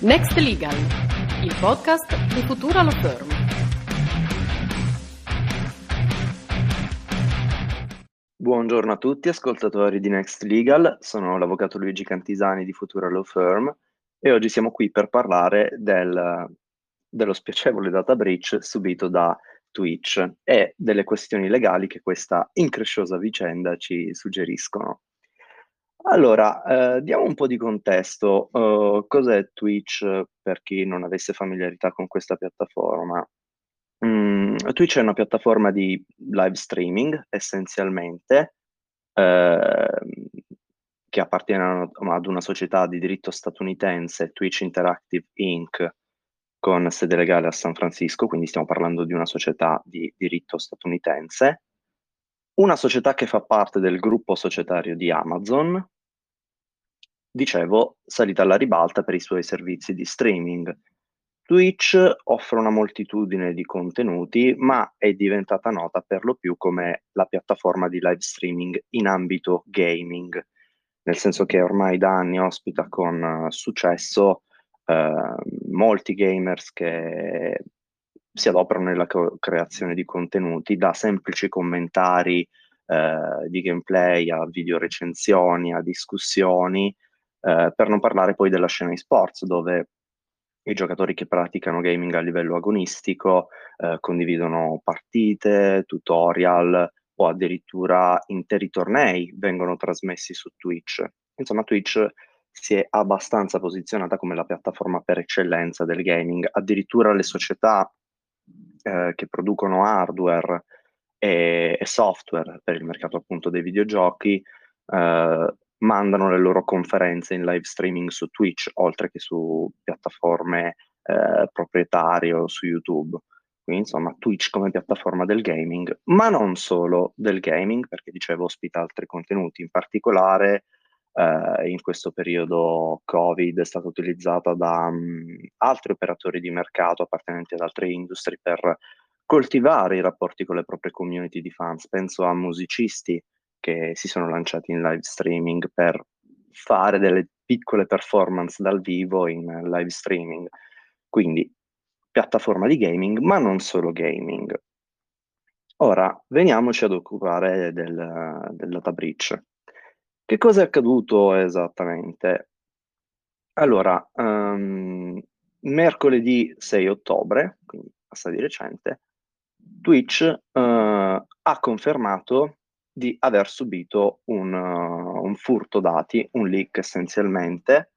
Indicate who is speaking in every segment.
Speaker 1: Next Legal, il podcast di Futura Law Firm.
Speaker 2: Buongiorno a tutti ascoltatori di Next Legal, sono l'avvocato Luigi Cantisani di Futura Law Firm e oggi siamo qui per parlare del, dello spiacevole data breach subito da Twitch e delle questioni legali che questa incresciosa vicenda ci suggeriscono. Allora, eh, diamo un po' di contesto. Uh, cos'è Twitch per chi non avesse familiarità con questa piattaforma? Mm, Twitch è una piattaforma di live streaming essenzialmente eh, che appartiene ad una società di diritto statunitense, Twitch Interactive Inc., con sede legale a San Francisco, quindi stiamo parlando di una società di diritto statunitense, una società che fa parte del gruppo societario di Amazon, dicevo, salita alla ribalta per i suoi servizi di streaming. Twitch offre una moltitudine di contenuti, ma è diventata nota per lo più come la piattaforma di live streaming in ambito gaming, nel senso che ormai da anni ospita con uh, successo uh, molti gamers che si adoperano nella creazione di contenuti, da semplici commentari uh, di gameplay a video recensioni, a discussioni, eh, per non parlare poi della scena e-sports, dove i giocatori che praticano gaming a livello agonistico eh, condividono partite, tutorial o addirittura interi tornei vengono trasmessi su Twitch. Insomma, Twitch si è abbastanza posizionata come la piattaforma per eccellenza del gaming. Addirittura le società eh, che producono hardware e, e, software per il mercato appunto dei videogiochi eh, mandano le loro conferenze in live streaming su Twitch, oltre che su piattaforme eh, proprietarie o su YouTube. Quindi insomma Twitch come piattaforma del gaming, ma non solo del gaming, perché dicevo ospita altri contenuti, in particolare eh, in questo periodo Covid è stata utilizzata da um, altri operatori di mercato appartenenti ad altre industrie per coltivare i rapporti con le proprie community di fans. Penso a musicisti che si sono lanciati in live streaming per fare delle piccole performance dal vivo in live streaming. Quindi piattaforma di gaming, ma non solo gaming. Ora veniamoci ad occupare del, del data breach. Che cosa è accaduto esattamente? Allora, um, mercoledì 6 ottobre, quindi assai di recente, Twitch uh, ha confermato di aver subito un, uh, un furto dati, un leak essenzialmente,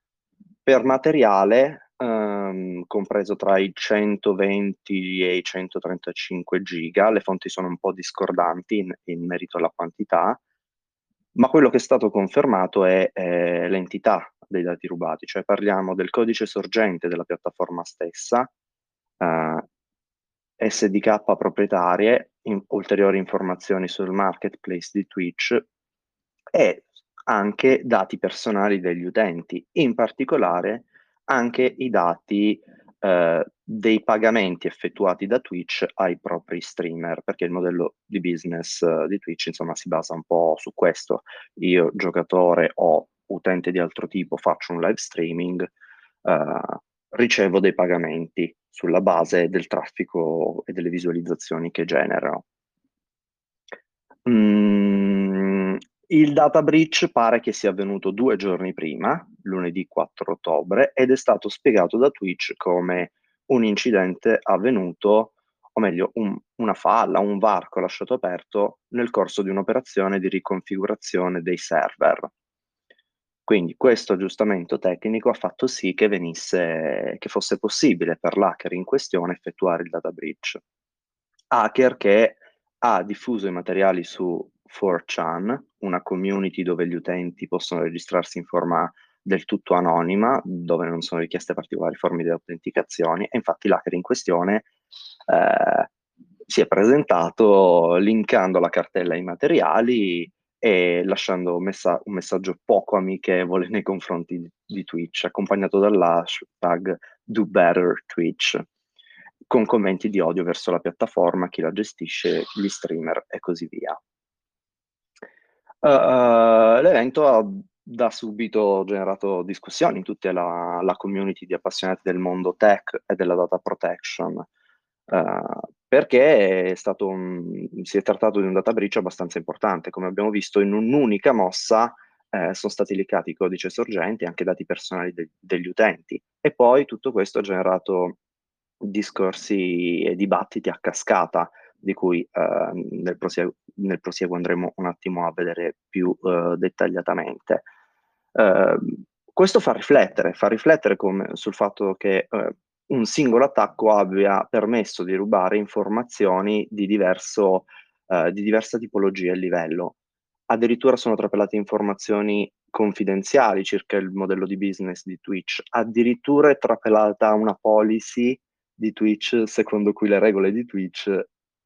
Speaker 2: per materiale um, compreso tra i 120 e i 135 giga. Le fonti sono un po' discordanti in, in merito alla quantità, ma quello che è stato confermato è, è l'entità dei dati rubati, cioè parliamo del codice sorgente della piattaforma stessa, uh, SDK proprietarie, in, ulteriori informazioni sul marketplace di Twitch e anche dati personali degli utenti, in particolare anche i dati eh, dei pagamenti effettuati da Twitch ai propri streamer, perché il modello di business eh, di Twitch insomma si basa un po' su questo. Io, giocatore o utente di altro tipo, faccio un live streaming, eh, ricevo dei pagamenti sulla base del traffico e delle visualizzazioni che generano. Mm, il data breach pare che sia avvenuto due giorni prima, lunedì 4 ottobre, ed è stato spiegato da Twitch come un incidente avvenuto, o meglio, un, una falla, un varco lasciato aperto nel corso di un'operazione di riconfigurazione dei server. Quindi questo aggiustamento tecnico ha fatto sì che, venisse, che fosse possibile per l'hacker in questione effettuare il data breach. Hacker che ha diffuso i materiali su 4chan, una community dove gli utenti possono registrarsi in forma del tutto anonima, dove non sono richieste particolari forme di autenticazione, e infatti l'hacker in questione eh, si è presentato linkando la cartella ai materiali e lasciando un, messa- un, messaggio poco amichevole nei confronti di, di Twitch, accompagnato dall'hashtag DoBetterTwitch, con commenti di odio verso la piattaforma, chi la gestisce, gli streamer e così via. Uh, l'evento ha da subito generato discussioni in tutta la, la, community di appassionati del mondo tech e della data protection, uh, perché è un, si è trattato di un data breach abbastanza importante. Come abbiamo visto, in un'unica mossa eh, sono stati leccati codice sorgenti e anche dati personali de- degli utenti. E poi tutto questo ha generato discorsi e dibattiti a cascata, di cui eh, nel, prosieguo, nel, prosieguo, andremo un attimo a vedere più eh, dettagliatamente. Eh, questo fa riflettere, fa riflettere come, sul fatto che eh, un singolo attacco abbia permesso di rubare informazioni di, diverso, eh, di diversa tipologia e livello. Addirittura sono trapelate informazioni confidenziali circa il modello di business di Twitch, addirittura è trapelata una policy di Twitch secondo cui le regole di Twitch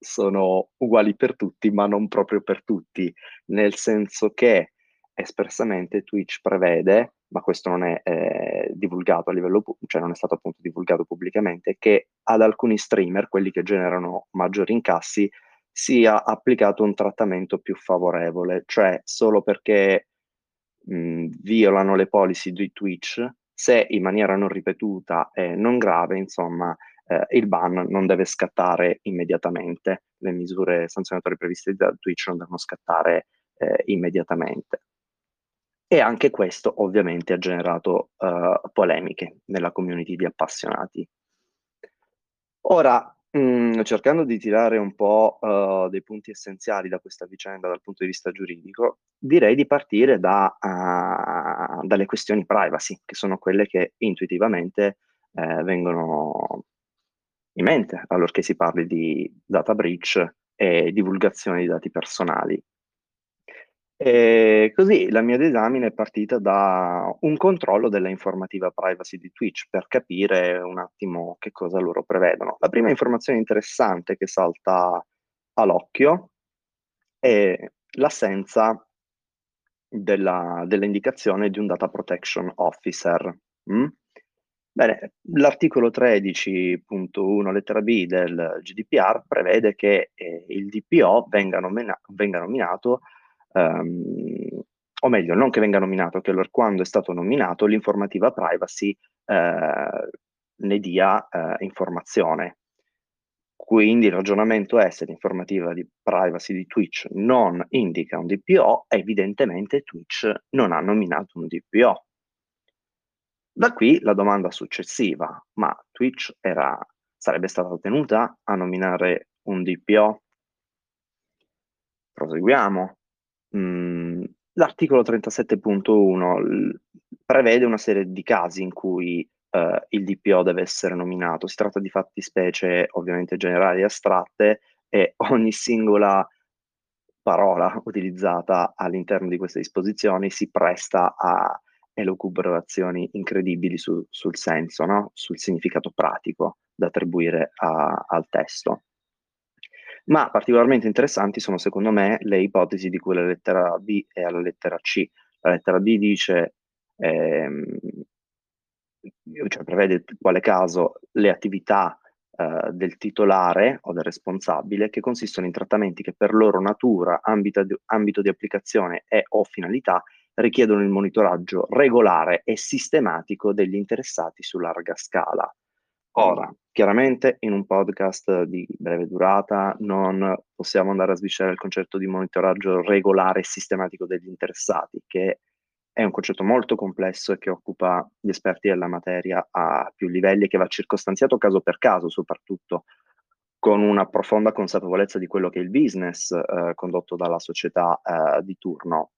Speaker 2: sono uguali per tutti, ma non proprio per tutti, nel senso che espressamente Twitch prevede, ma questo non è eh, divulgato a livello, cioè non è stato appunto divulgato pubblicamente, che ad alcuni streamer, quelli che generano maggiori incassi, sia applicato un trattamento più favorevole, cioè solo perché mh, violano le policy di Twitch, se in maniera non ripetuta e non grave, insomma, eh, il ban non deve scattare immediatamente, le misure sanzionatorie previste da Twitch non devono scattare eh, immediatamente. E anche questo ovviamente ha generato uh, polemiche nella community di appassionati. Ora, mm, cercando di tirare un po' uh, dei punti essenziali da questa vicenda dal punto di vista giuridico, direi di partire da, uh, dalle questioni privacy, che sono quelle che intuitivamente eh, vengono in mente allorché si parli di data breach e divulgazione di dati personali. E così la mia disamina è partita da un controllo della informativa privacy di Twitch per capire un attimo che cosa loro prevedono. La prima informazione interessante che salta all'occhio è l'assenza della, dell'indicazione di un data protection officer. Mm? Bene, l'articolo 13.1 lettera B del GDPR prevede che eh, il DPO venga, nomina- venga nominato, ehm, o meglio, non che venga nominato, che quando è stato nominato l'informativa privacy eh, ne dia eh, informazione. Quindi il ragionamento è se l'informativa di privacy di Twitch non indica un DPO, evidentemente Twitch non ha nominato un DPO da qui la domanda successiva, ma Twitch era, sarebbe stata tenuta a nominare un DPO? Proseguiamo. Mm, l'articolo 37.1 prevede una serie di casi in cui eh, il DPO deve essere nominato. Si tratta di fattispecie ovviamente generali e astratte e ogni singola parola utilizzata all'interno di queste disposizioni si presta a elucubrazioni incredibili su, sul senso, no? sul significato pratico da attribuire a, al testo. Ma particolarmente interessanti sono secondo me le ipotesi di cui la lettera B e alla lettera C. La lettera B dice, ehm, cioè prevede quale caso le attività eh, del titolare o del responsabile che consistono in trattamenti che per loro natura, ambito di, ambito di applicazione e o finalità richiedono il monitoraggio regolare e sistematico degli interessati su larga scala. Ora, chiaramente in un podcast di breve durata non possiamo andare a sviscerare il concetto di monitoraggio regolare e sistematico degli interessati, che è un concetto molto complesso e che occupa gli esperti della materia a più livelli e che va circostanziato caso per caso, soprattutto con una profonda consapevolezza di quello che è il business eh, condotto dalla società eh, di turno.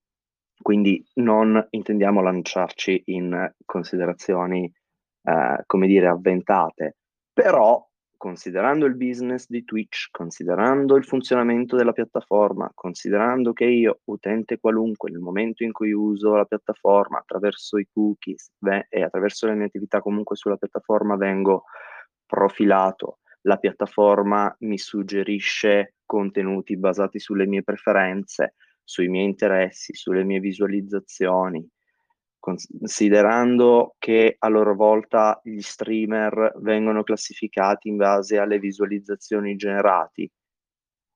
Speaker 2: Quindi non intendiamo lanciarci in considerazioni, eh, come dire, avventate, però considerando il business di Twitch, considerando il funzionamento della piattaforma, considerando che io, utente qualunque, nel momento in cui uso la piattaforma attraverso i cookies beh, e attraverso le mie attività comunque sulla piattaforma vengo profilato, la piattaforma mi suggerisce contenuti basati sulle mie preferenze, sui miei interessi, sulle mie visualizzazioni, considerando che a loro volta gli streamer vengono classificati in base alle visualizzazioni generati,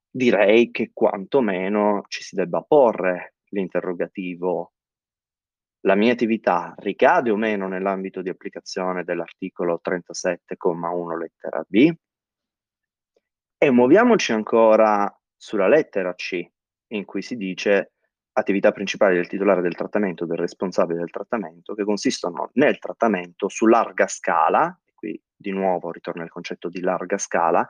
Speaker 2: direi che quantomeno ci si debba porre l'interrogativo la mia attività ricade o meno nell'ambito di applicazione dell'articolo 37,1 lettera B? E muoviamoci ancora sulla lettera C, in cui si dice attività principali del titolare del trattamento, del responsabile del trattamento, che consistono nel trattamento su larga scala, qui di nuovo ritorna il concetto di larga scala,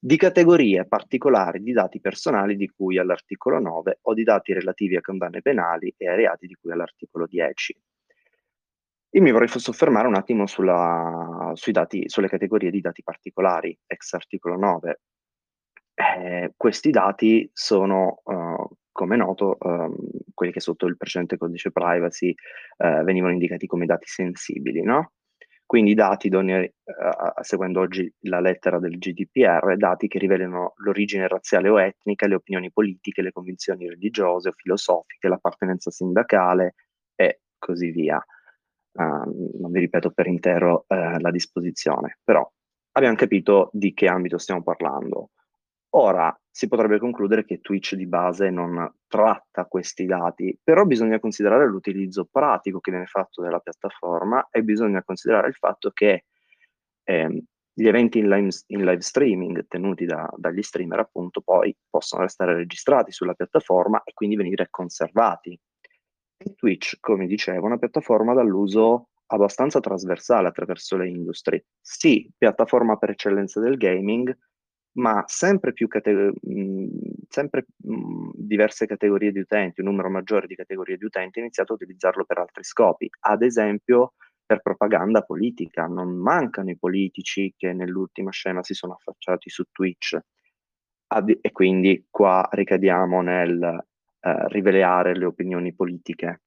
Speaker 2: di categorie particolari di dati personali di cui all'articolo 9 o di dati relativi a condanne penali e ai reati di cui all'articolo 10. Io mi vorrei soffermare un attimo sulla, dati, sulle categorie di dati particolari, ex articolo 9. Eh, questi dati sono, uh, come noto, um, quelli che sotto il precedente codice privacy uh, venivano indicati come dati sensibili, no? Quindi dati, donne, eh, seguendo oggi la lettera del GDPR, dati che rivelano l'origine razziale o etnica, le opinioni politiche, le convinzioni religiose o filosofiche, l'appartenenza sindacale e così via. Uh, non vi ripeto per intero uh, la disposizione, però abbiamo capito di che ambito stiamo parlando. Ora, si potrebbe concludere che Twitch di base non tratta questi dati, però bisogna considerare l'utilizzo pratico che viene fatto della piattaforma e bisogna considerare il fatto che ehm, gli eventi in live, in live streaming tenuti da, dagli streamer appunto poi possono restare registrati sulla piattaforma e quindi venire conservati. Twitch, come dicevo, è una piattaforma dall'uso abbastanza trasversale attraverso le industrie. Sì, piattaforma per eccellenza del gaming, ma sempre più cate- mh, sempre mh, diverse categorie di utenti, un numero maggiore di categorie di utenti ha iniziato a utilizzarlo per altri scopi, ad esempio per propaganda politica. Non mancano i politici che nell'ultima scena si sono affacciati su Twitch. Ad- e quindi qua ricadiamo nel eh, rivelare le opinioni politiche.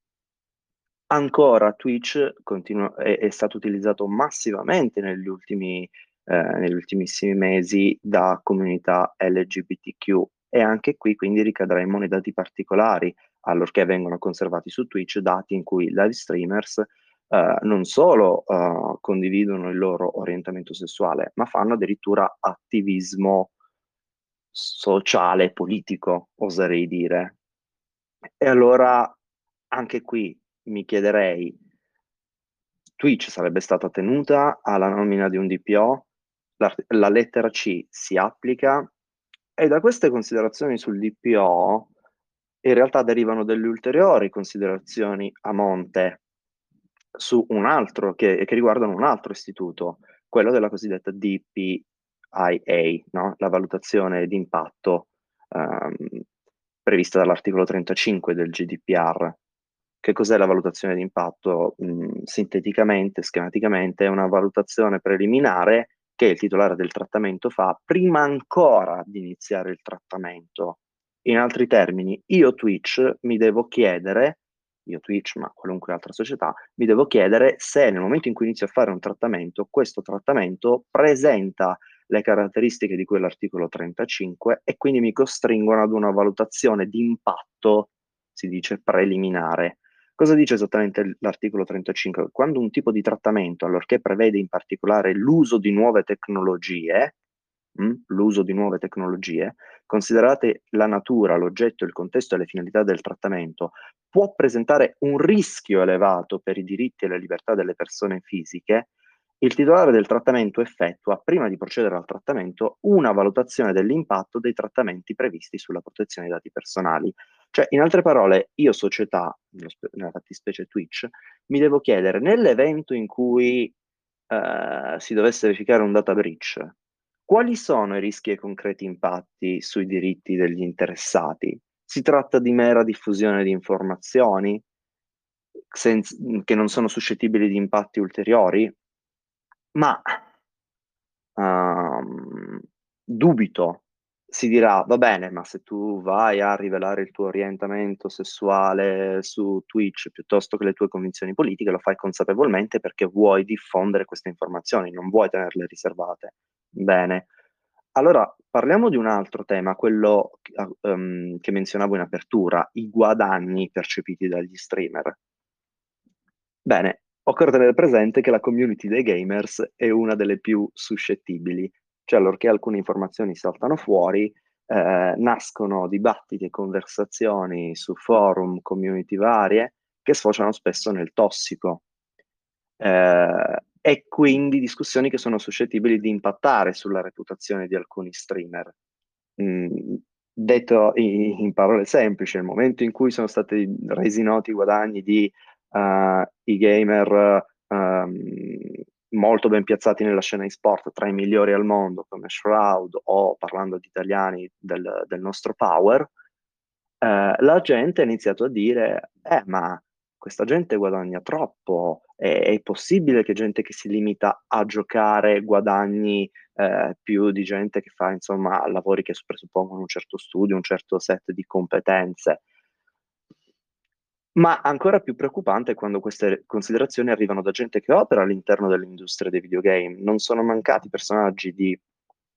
Speaker 2: Ancora Twitch continua, è, è stato utilizzato massivamente negli ultimi eh, negli ultimissimi mesi da comunità LGBTQ e anche qui quindi ricadrà in monetati particolari allorché vengono conservati su Twitch dati in cui live streamers eh, non solo eh, condividono il loro orientamento sessuale, ma fanno addirittura attivismo sociale, politico, oserei dire. E allora anche qui mi chiederei, Twitch sarebbe stata tenuta alla nomina di un DPO la, lettera C si applica e da queste considerazioni sul DPO in realtà derivano delle ulteriori considerazioni a monte su un altro che, che riguardano un altro istituto, quello della cosiddetta DPIA, no? la valutazione di impatto um, prevista dall'articolo 35 del GDPR. Che cos'è la valutazione di impatto? Mm, sinteticamente, schematicamente, è una valutazione preliminare che il titolare del trattamento fa prima ancora di iniziare il trattamento. In altri termini, io Twitch mi devo chiedere, io Twitch, ma qualunque altra società, mi devo chiedere se nel momento in cui inizio a fare un trattamento, questo trattamento presenta le caratteristiche di quell'articolo 35 e quindi mi costringono ad una valutazione di impatto, si dice preliminare. Cosa dice esattamente l'articolo 35? Quando un tipo di trattamento, allorché prevede in particolare l'uso di nuove tecnologie, mh, hm, l'uso di nuove tecnologie, considerate la natura, l'oggetto, il contesto e le finalità del trattamento, può presentare un rischio elevato per i diritti e le libertà delle persone fisiche, il titolare del trattamento effettua, prima di procedere al trattamento, una valutazione dell'impatto dei trattamenti previsti sulla protezione dei dati personali. Cioè, in altre parole, io società, nella fattispecie Twitch, mi devo chiedere, nell'evento in cui eh, si dovesse verificare un data breach, quali sono i rischi e concreti impatti sui diritti degli interessati? Si tratta di mera diffusione di informazioni senza, che non sono suscettibili di impatti ulteriori? Ma um, dubito, si dirà, va bene, ma se tu vai a rivelare il tuo orientamento sessuale su Twitch piuttosto che le tue convinzioni politiche, lo fai consapevolmente perché vuoi diffondere queste informazioni, non vuoi tenerle riservate. Bene. Allora, parliamo di un altro tema, quello um, che menzionavo in apertura, i guadagni percepiti dagli streamer. Bene, Occorre tenere presente che la community dei gamers è una delle più suscettibili, cioè allorché alcune informazioni saltano fuori, eh, nascono dibattiti e conversazioni su forum, community varie, che sfociano spesso nel tossico. Eh, e quindi discussioni che sono suscettibili di impattare sulla reputazione di alcuni streamer. Mm, detto in, in, parole semplici, nel momento in cui sono stati resi noti i guadagni di uh, i gamer um, molto ben piazzati nella scena e-sport, tra i migliori al mondo come Shroud o parlando di italiani del, del nostro Power, eh, la gente ha iniziato a dire, eh ma questa gente guadagna troppo, è, è possibile che gente che si limita a giocare guadagni eh, più di gente che fa insomma lavori che presuppongono un certo studio, un certo set di competenze. Ma ancora più preoccupante è quando queste considerazioni arrivano da gente che opera all'interno dell'industria dei videogame. Non sono mancati personaggi di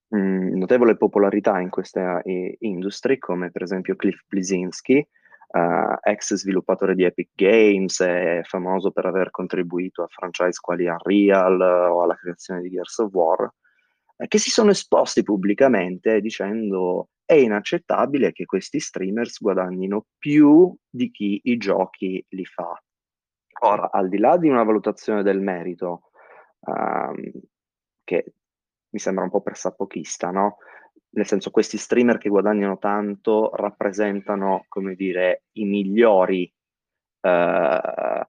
Speaker 2: mh, mm, notevole popolarità in questa eh, industria, come per esempio Cliff Blizzinski, uh, ex sviluppatore di Epic Games, è famoso per aver contribuito a franchise quali Unreal uh, o alla creazione di Gears of War, eh, che si sono esposti pubblicamente dicendo è inaccettabile che questi streamers guadagnino più di chi i giochi li fa. Ora, al di là di una valutazione del merito, um, che mi sembra un po' pressapochista, no? Nel senso, questi streamer che guadagnano tanto rappresentano, come dire, i migliori eh,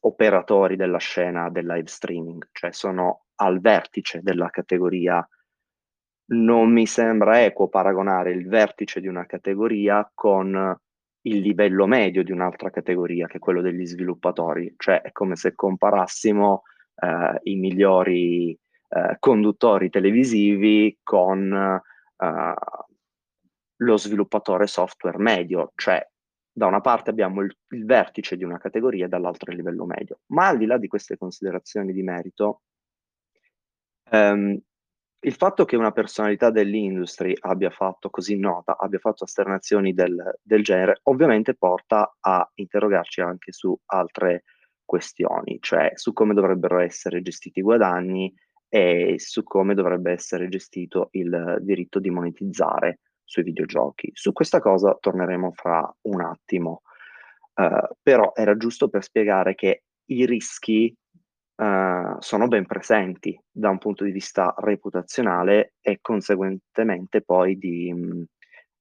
Speaker 2: operatori della scena del live streaming, cioè sono al vertice della categoria. Non mi sembra equo paragonare il vertice di una categoria con il livello medio di un'altra categoria, che è quello degli sviluppatori. Cioè è come se comparassimo eh, i migliori eh, conduttori televisivi con eh, lo sviluppatore software medio, cioè da una parte abbiamo il, il vertice di una categoria e dall'altro il livello medio. Ma al di là di queste considerazioni di merito, ehm, il fatto che una personalità dell'industria abbia fatto così nota, abbia fatto esternazioni del, del, genere, ovviamente porta a interrogarci anche su altre questioni, cioè su come dovrebbero essere gestiti i guadagni e su come dovrebbe essere gestito il diritto di monetizzare sui videogiochi. Su questa cosa torneremo fra un attimo, uh, però era giusto per spiegare che i rischi uh, sono ben presenti da un punto di vista reputazionale e conseguentemente poi di, mh, mm,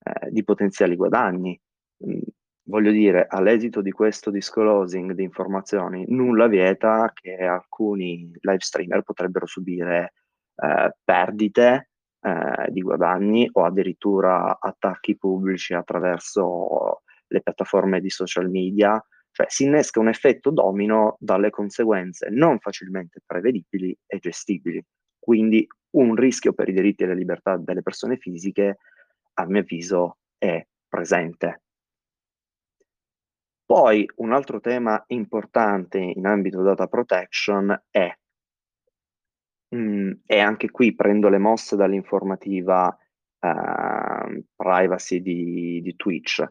Speaker 2: eh, di potenziali guadagni. Mh, mm, voglio dire, all'esito di questo disclosing di informazioni, nulla vieta che alcuni live streamer potrebbero subire eh, perdite eh, di guadagni o addirittura attacchi pubblici attraverso le piattaforme di social media, cioè si innesca un effetto domino dalle conseguenze non facilmente prevedibili e gestibili. Quindi un rischio per i diritti e le libertà delle persone fisiche, a mio avviso, è presente. Poi un altro tema importante in ambito data protection è Mhmm, e anche qui prendo le mosse dall'informativa, ehm, privacy di di Twitch,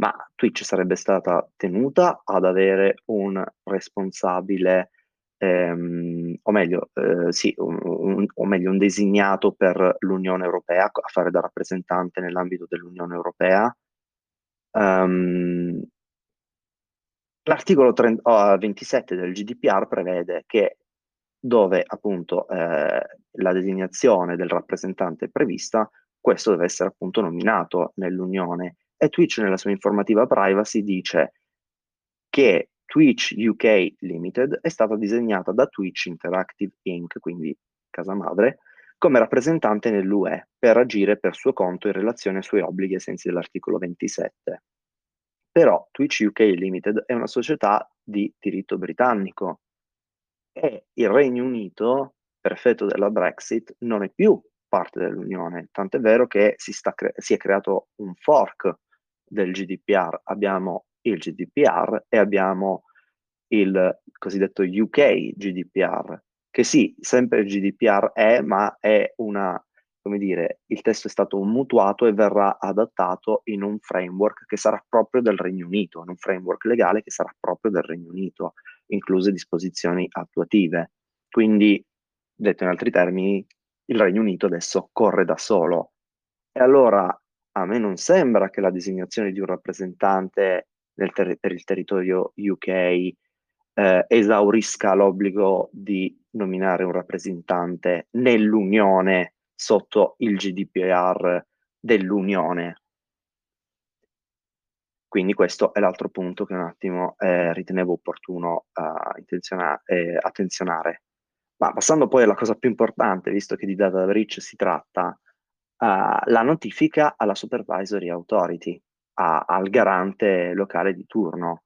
Speaker 2: ma Twitch sarebbe stata tenuta ad avere un responsabile, ehm, o meglio, ehm, sì, un un o meglio un designato per l'Unione Europea, a fare da rappresentante nell'ambito dell'Unione Europea? Ehm l'articolo tren oh, 27 del GDPR prevede che dove appunto eh, la designazione del rappresentante è prevista, questo deve essere appunto nominato nell'Unione. E Twitch nella sua informativa privacy dice che Twitch UK Limited è stata disegnata da Twitch Interactive Inc., quindi casa madre, come rappresentante nell'UE per agire per suo conto in relazione ai suoi obblighi ai sensi dell'articolo 27. Però Twitch UK Limited è una società di diritto britannico e il Regno Unito, per effetto della Brexit, non è più parte dell'Unione, tant'è vero che si, cre- si è creato un fork del GDPR. Abbiamo il GDPR e abbiamo il cosiddetto UK GDPR, che sì, sempre il GDPR è, ma è una, come dire, il testo è stato mutuato e verrà adattato in un framework che sarà proprio del Regno Unito, in un framework legale che sarà proprio del Regno Unito incluse disposizioni attuative. Quindi, detto in altri termini, il Regno Unito adesso corre da solo. E allora a me non sembra che la designazione di un rappresentante ter- per il territorio UK eh, esaurisca l'obbligo di nominare un rappresentante nell'Unione sotto il GDPR dell'Unione. Quindi questo è l'altro punto che un attimo eh, ritenevo opportuno uh, eh, attenzionare. Ma passando poi alla cosa più importante, visto che di data breach si tratta, la notifica alla Supervisory Authority, a, al garante locale di turno.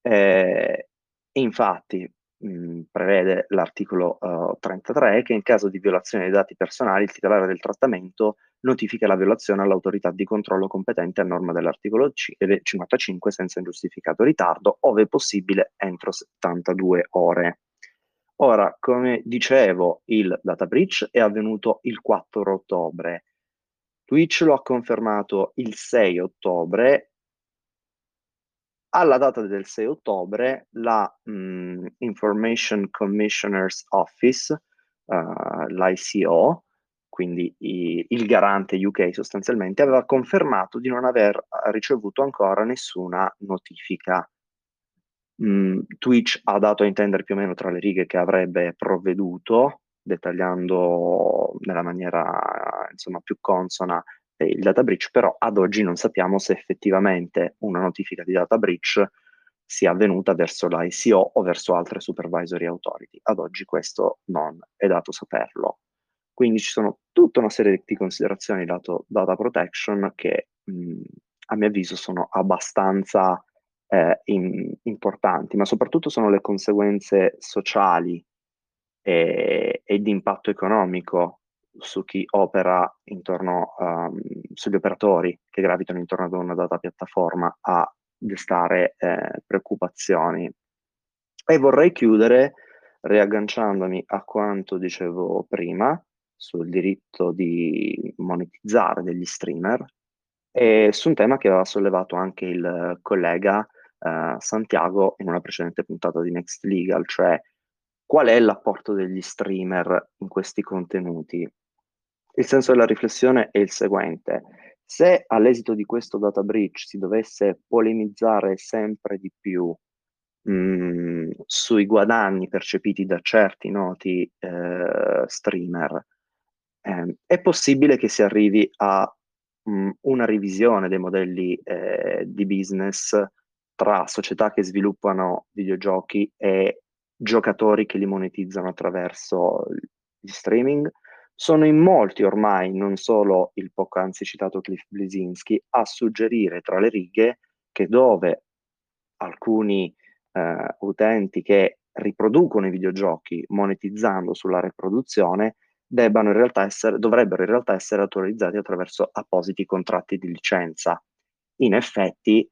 Speaker 2: Eh, infatti, mh, prevede l'articolo uh, 33 che in caso di violazione dei dati personali il titolare del trattamento notifica la violazione all'autorità di controllo competente a norma dell'articolo 55 senza ingiustificato ritardo, ove possibile entro 72 ore. Ora, come dicevo, il data breach è avvenuto il 4 ottobre. Twitch lo ha confermato il 6 ottobre. Alla data del 6 ottobre, la mh, Information Commissioner's Office, uh, l'ICO, quindi i, il garante UK sostanzialmente, aveva confermato di non aver eh, ricevuto ancora nessuna notifica. Mm, Twitch ha dato a intendere più o meno tra le righe che avrebbe provveduto, dettagliando nella maniera insomma, più consona eh, il data breach, però ad oggi non sappiamo se effettivamente una notifica di data breach sia avvenuta verso l'ICO o verso altre supervisory authority. Ad oggi questo non è dato saperlo. Quindi ci sono tutta una serie di considerazioni lato data protection che mh, a mio avviso sono abbastanza eh, in, importanti, ma soprattutto sono le conseguenze sociali e, e di impatto economico su chi opera intorno um, sugli operatori che gravitano intorno ad una data piattaforma a destare eh, preoccupazioni. E vorrei chiudere riagganciandomi a quanto dicevo prima, sul diritto di monetizzare degli streamer e su un tema che aveva sollevato anche il collega eh, Santiago in una precedente puntata di Next Legal, cioè qual è l'apporto degli streamer in questi contenuti. Il senso della riflessione è il seguente. Se all'esito di questo data breach si dovesse polemizzare sempre di più mh, mm, sui guadagni percepiti da certi noti eh, streamer, eh, è possibile che si arrivi a mh, mm, una revisione dei modelli eh, di business tra società che sviluppano videogiochi e giocatori che li monetizzano attraverso gli streaming. Sono in molti ormai, non solo il poc'anzi citato Cliff Blizinski, a suggerire tra le righe che dove alcuni eh, utenti che riproducono i videogiochi monetizzando sulla riproduzione debbano in realtà essere, dovrebbero in realtà essere autorizzati attraverso appositi contratti di licenza. In effetti,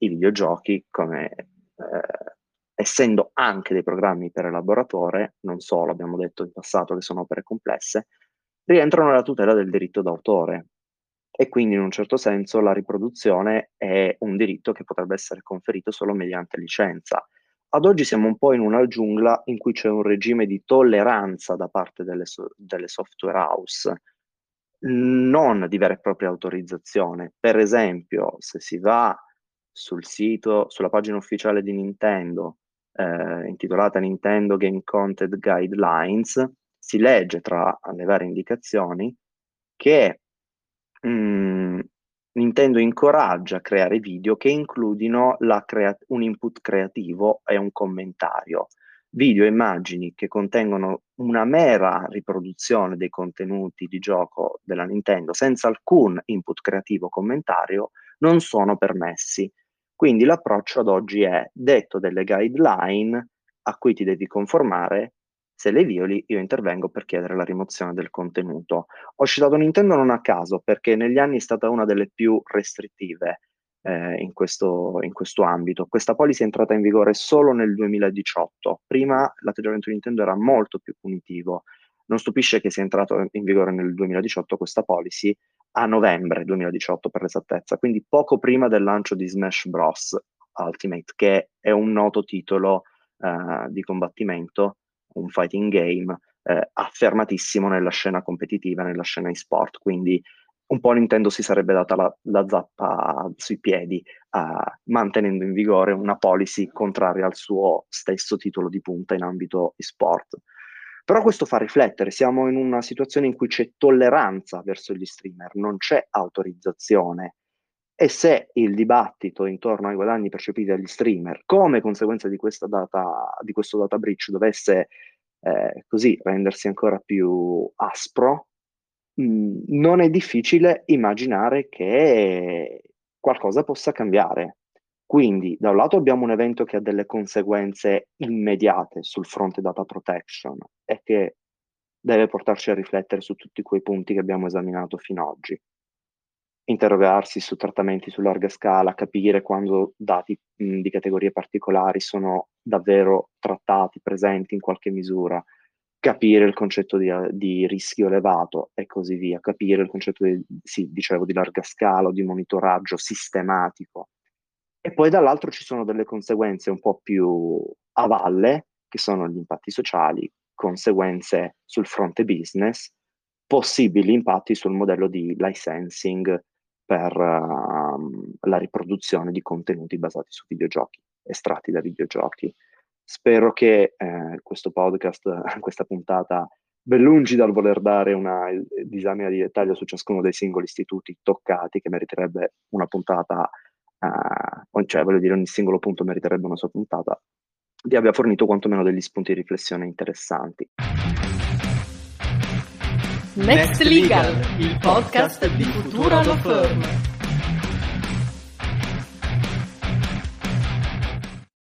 Speaker 2: i videogiochi, come eh, essendo anche dei programmi per elaboratore, non solo, abbiamo detto in passato che sono opere complesse, rientrano nella tutela del diritto d'autore e quindi in un certo senso la riproduzione è un diritto che potrebbe essere conferito solo mediante licenza. Ad oggi siamo un po' in una giungla in cui c'è un regime di tolleranza da parte delle, so- delle software house, non di vera e propria autorizzazione. Per esempio, se si va sul sito, sulla pagina ufficiale di Nintendo, eh, intitolata Nintendo Game Content Guidelines, si legge tra le varie indicazioni che mh, mm, Nintendo incoraggia a creare video che includino crea- un input creativo e un commentario. Video e immagini che contengono una mera riproduzione dei contenuti di gioco della Nintendo senza alcun input creativo o commentario non sono permessi. Quindi l'approccio ad oggi è detto delle guideline a cui ti devi conformare se le violi, io intervengo per chiedere la rimozione del contenuto. Ho citato Nintendo non a caso, perché negli anni è stata una delle più restrittive eh, in, questo, in, questo, ambito. Questa policy è entrata in vigore solo nel 2018. Prima l'atteggiamento di Nintendo era molto più punitivo. Non stupisce che sia entrato in vigore nel 2018 questa policy a novembre 2018 per l'esattezza, quindi poco prima del lancio di Smash Bros. Ultimate, che è un noto titolo uh, di combattimento un fighting game eh, affermatissimo nella scena competitiva, nella scena e-sport, quindi un po' Nintendo si sarebbe data la, la zappa sui piedi, uh, mantenendo in vigore una policy contraria al suo stesso titolo di punta in ambito e-sport. Però questo fa riflettere, siamo in una situazione in cui c'è tolleranza verso gli streamer, non c'è autorizzazione. E se il dibattito intorno ai guadagni percepiti dagli streamer, come conseguenza di, data, di questo data breach, dovesse eh, così rendersi ancora più aspro, mh, mm, non è difficile immaginare che qualcosa possa cambiare. Quindi, da un lato abbiamo un evento che ha delle conseguenze immediate sul fronte data protection e che deve portarci a riflettere su tutti quei punti che abbiamo esaminato fino ad oggi. Interrogarsi su trattamenti su larga scala, capire quando dati mh, di categorie particolari sono davvero trattati, presenti in qualche misura, capire il concetto di, di, rischio elevato e così via, capire il concetto di, sì, dicevo, di larga scala o di monitoraggio sistematico e poi dall'altro ci sono delle conseguenze un po' più a valle, che sono gli impatti sociali, conseguenze sul fronte business, possibili impatti sul modello di licensing per uh, la riproduzione di contenuti basati su videogiochi, estratti da videogiochi. Spero che eh, questo podcast, questa puntata, ben lungi dal voler dare una disamina di dettaglio su ciascuno dei singoli istituti toccati, che meriterebbe una puntata uh, cioè voglio dire ogni singolo punto meriterebbe una sua puntata, vi abbia fornito quantomeno degli spunti di riflessione interessanti.
Speaker 1: Next Legal, il podcast di Futura Law Firm.